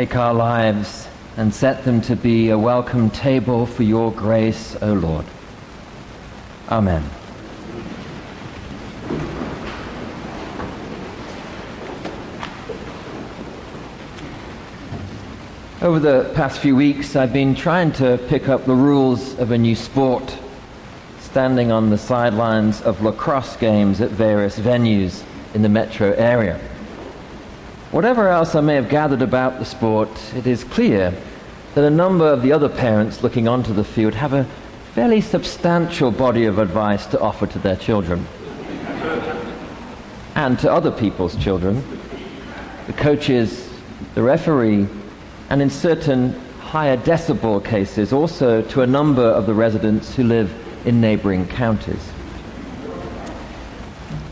Take our lives and set them to be a welcome table for your grace, O Lord. Amen. Over the past few weeks, I've been trying to pick up the rules of a new sport, standing on the sidelines of lacrosse games at various venues in the metro area. Whatever else I may have gathered about the sport, it is clear that a number of the other parents looking onto the field have a fairly substantial body of advice to offer to their children and to other people's children, the coaches, the referee, and in certain higher decibel cases also to a number of the residents who live in neighboring counties.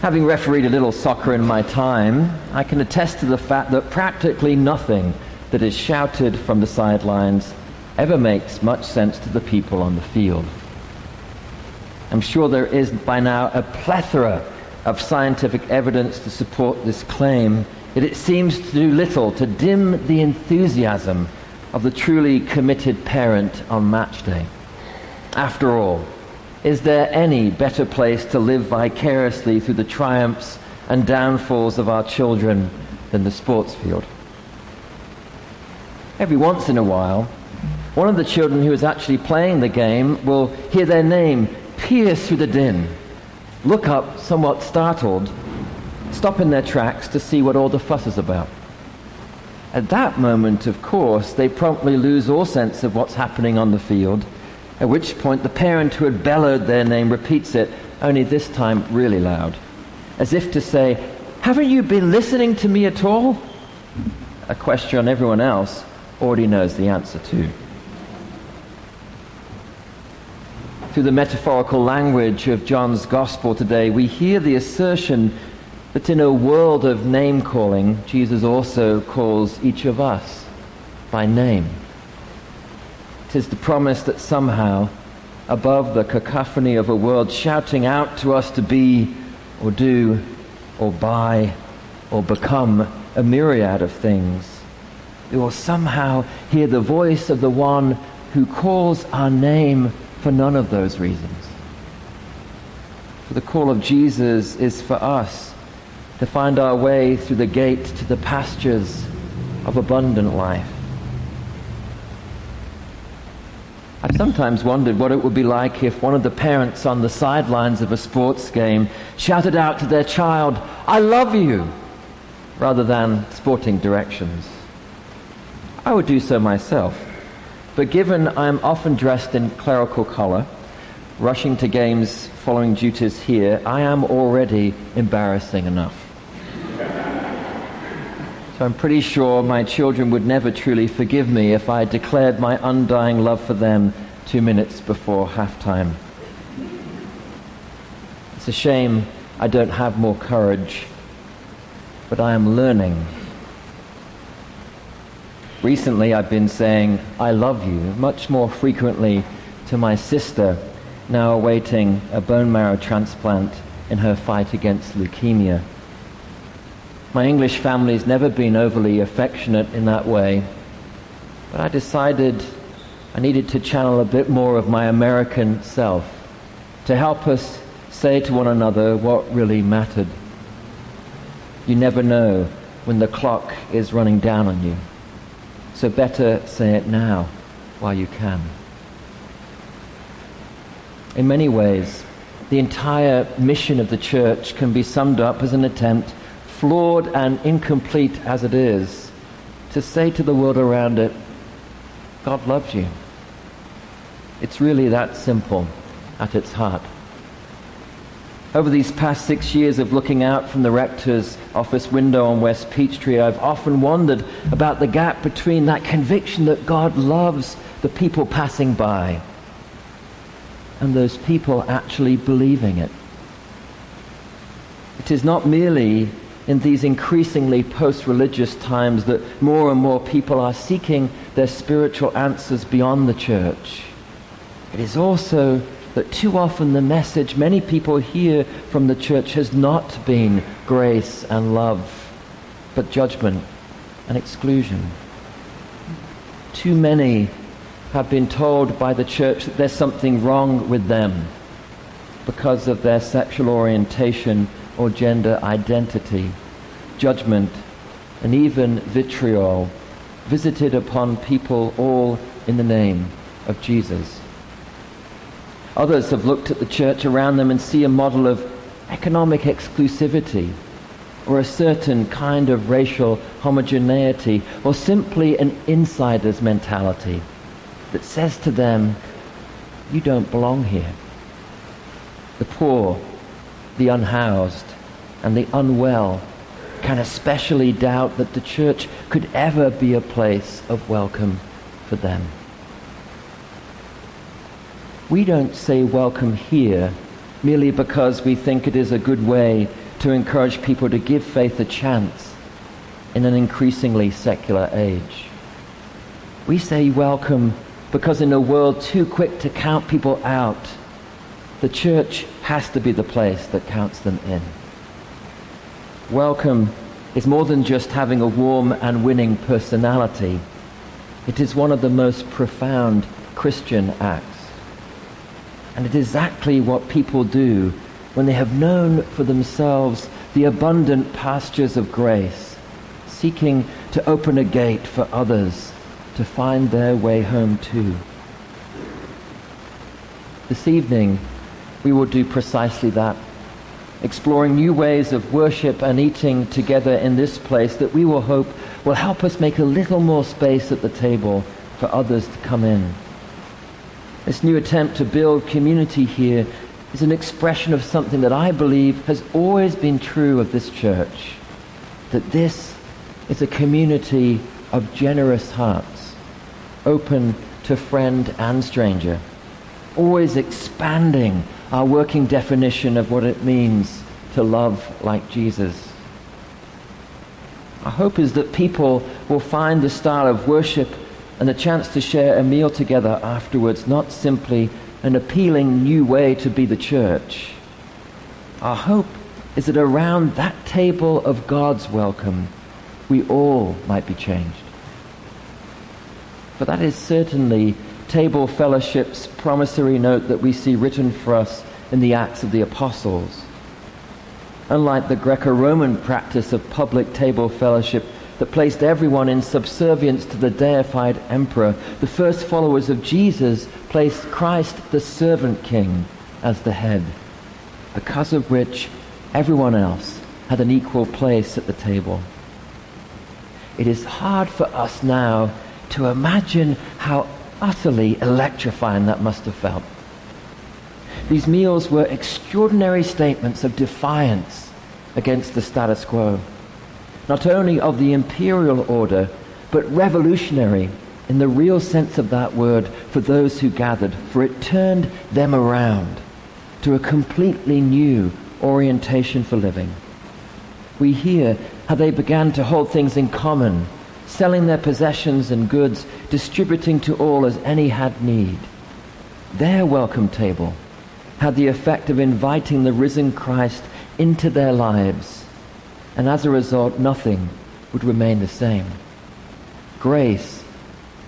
Having refereed a little soccer in my time, I can attest to the fact that practically nothing that is shouted from the sidelines ever makes much sense to the people on the field. I'm sure there is by now a plethora of scientific evidence to support this claim, yet it seems to do little to dim the enthusiasm of the truly committed parent on match day. After all, is there any better place to live vicariously through the triumphs and downfalls of our children than the sports field? Every once in a while, one of the children who is actually playing the game will hear their name pierce through the din, look up somewhat startled, stop in their tracks to see what all the fuss is about. At that moment, of course, they promptly lose all sense of what's happening on the field, at which point the parent who had bellowed their name repeats it, only this time really loud, as if to say, Haven't you been listening to me at all? A question everyone else already knows the answer to. Through the metaphorical language of John's Gospel today, we hear the assertion that in a world of name calling, Jesus also calls each of us by name. It is the promise that somehow, above the cacophony of a world shouting out to us to be or do or buy or become a myriad of things, we will somehow hear the voice of the one who calls our name for none of those reasons. For the call of Jesus is for us to find our way through the gate to the pastures of abundant life. I've sometimes wondered what it would be like if one of the parents on the sidelines of a sports game shouted out to their child, I love you, rather than sporting directions. I would do so myself. But given I'm often dressed in clerical color, rushing to games following duties here, I am already embarrassing enough. So I'm pretty sure my children would never truly forgive me if I declared my undying love for them two minutes before halftime. It's a shame I don't have more courage, but I am learning Recently, I've been saying, I love you, much more frequently to my sister, now awaiting a bone marrow transplant in her fight against leukemia. My English family's never been overly affectionate in that way, but I decided I needed to channel a bit more of my American self to help us say to one another what really mattered. You never know when the clock is running down on you. So better say it now while you can. In many ways, the entire mission of the church can be summed up as an attempt, flawed and incomplete as it is, to say to the world around it, God loves you. It's really that simple at its heart. Over these past six years of looking out from the rector's office window on West Peachtree, I've often wondered about the gap between that conviction that God loves the people passing by and those people actually believing it. It is not merely in these increasingly post-religious times that more and more people are seeking their spiritual answers beyond the church. It is also that too often the message many people hear from the church has not been grace and love, but judgment and exclusion. Too many have been told by the church that there's something wrong with them because of their sexual orientation or gender identity. Judgment and even vitriol visited upon people all in the name of Jesus. Others have looked at the church around them and see a model of economic exclusivity or a certain kind of racial homogeneity or simply an insider's mentality that says to them, you don't belong here. The poor, the unhoused, and the unwell can especially doubt that the church could ever be a place of welcome for them. We don't say welcome here merely because we think it is a good way to encourage people to give faith a chance in an increasingly secular age. We say welcome because in a world too quick to count people out, the church has to be the place that counts them in. Welcome is more than just having a warm and winning personality. It is one of the most profound Christian acts. And it is exactly what people do when they have known for themselves the abundant pastures of grace, seeking to open a gate for others to find their way home too. This evening, we will do precisely that exploring new ways of worship and eating together in this place that we will hope will help us make a little more space at the table for others to come in. This new attempt to build community here is an expression of something that I believe has always been true of this church. That this is a community of generous hearts, open to friend and stranger, always expanding our working definition of what it means to love like Jesus. Our hope is that people will find the style of worship and the chance to share a meal together afterwards not simply an appealing new way to be the church. Our hope is that around that table of God's welcome, we all might be changed. But that is certainly table fellowship's promissory note that we see written for us in the Acts of the Apostles. Unlike the Greco-Roman practice of public table fellowship that placed everyone in subservience to the deified emperor, the first followers of Jesus placed Christ the servant king as the head, because of which everyone else had an equal place at the table. It is hard for us now to imagine how utterly electrifying that must have felt. These meals were extraordinary statements of defiance against the status quo, not only of the imperial order, but revolutionary in the real sense of that word for those who gathered, for it turned them around to a completely new orientation for living. We hear how they began to hold things in common selling their possessions and goods, distributing to all as any had need. Their welcome table had the effect of inviting the risen Christ into their lives, and as a result, nothing would remain the same. Grace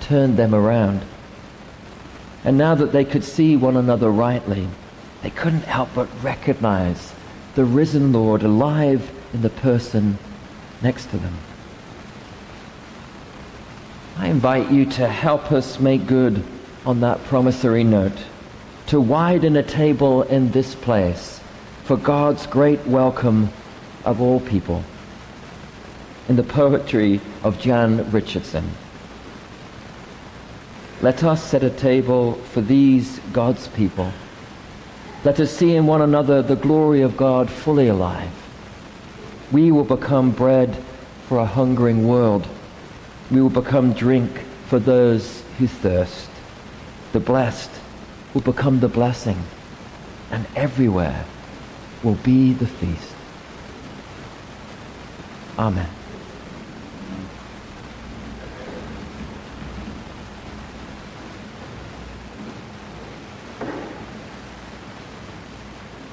turned them around. And now that they could see one another rightly, they couldn't help but recognize the risen Lord alive in the person next to them. I invite you to help us make good on that promissory note, to widen a table in this place for God's great welcome of all people. In the poetry of Jan Richardson. Let us set a table for these God's people. Let us see in one another the glory of God fully alive. We will become bread for a hungering world we will become drink for those who thirst. The blessed will become the blessing, and everywhere will be the feast. Amen.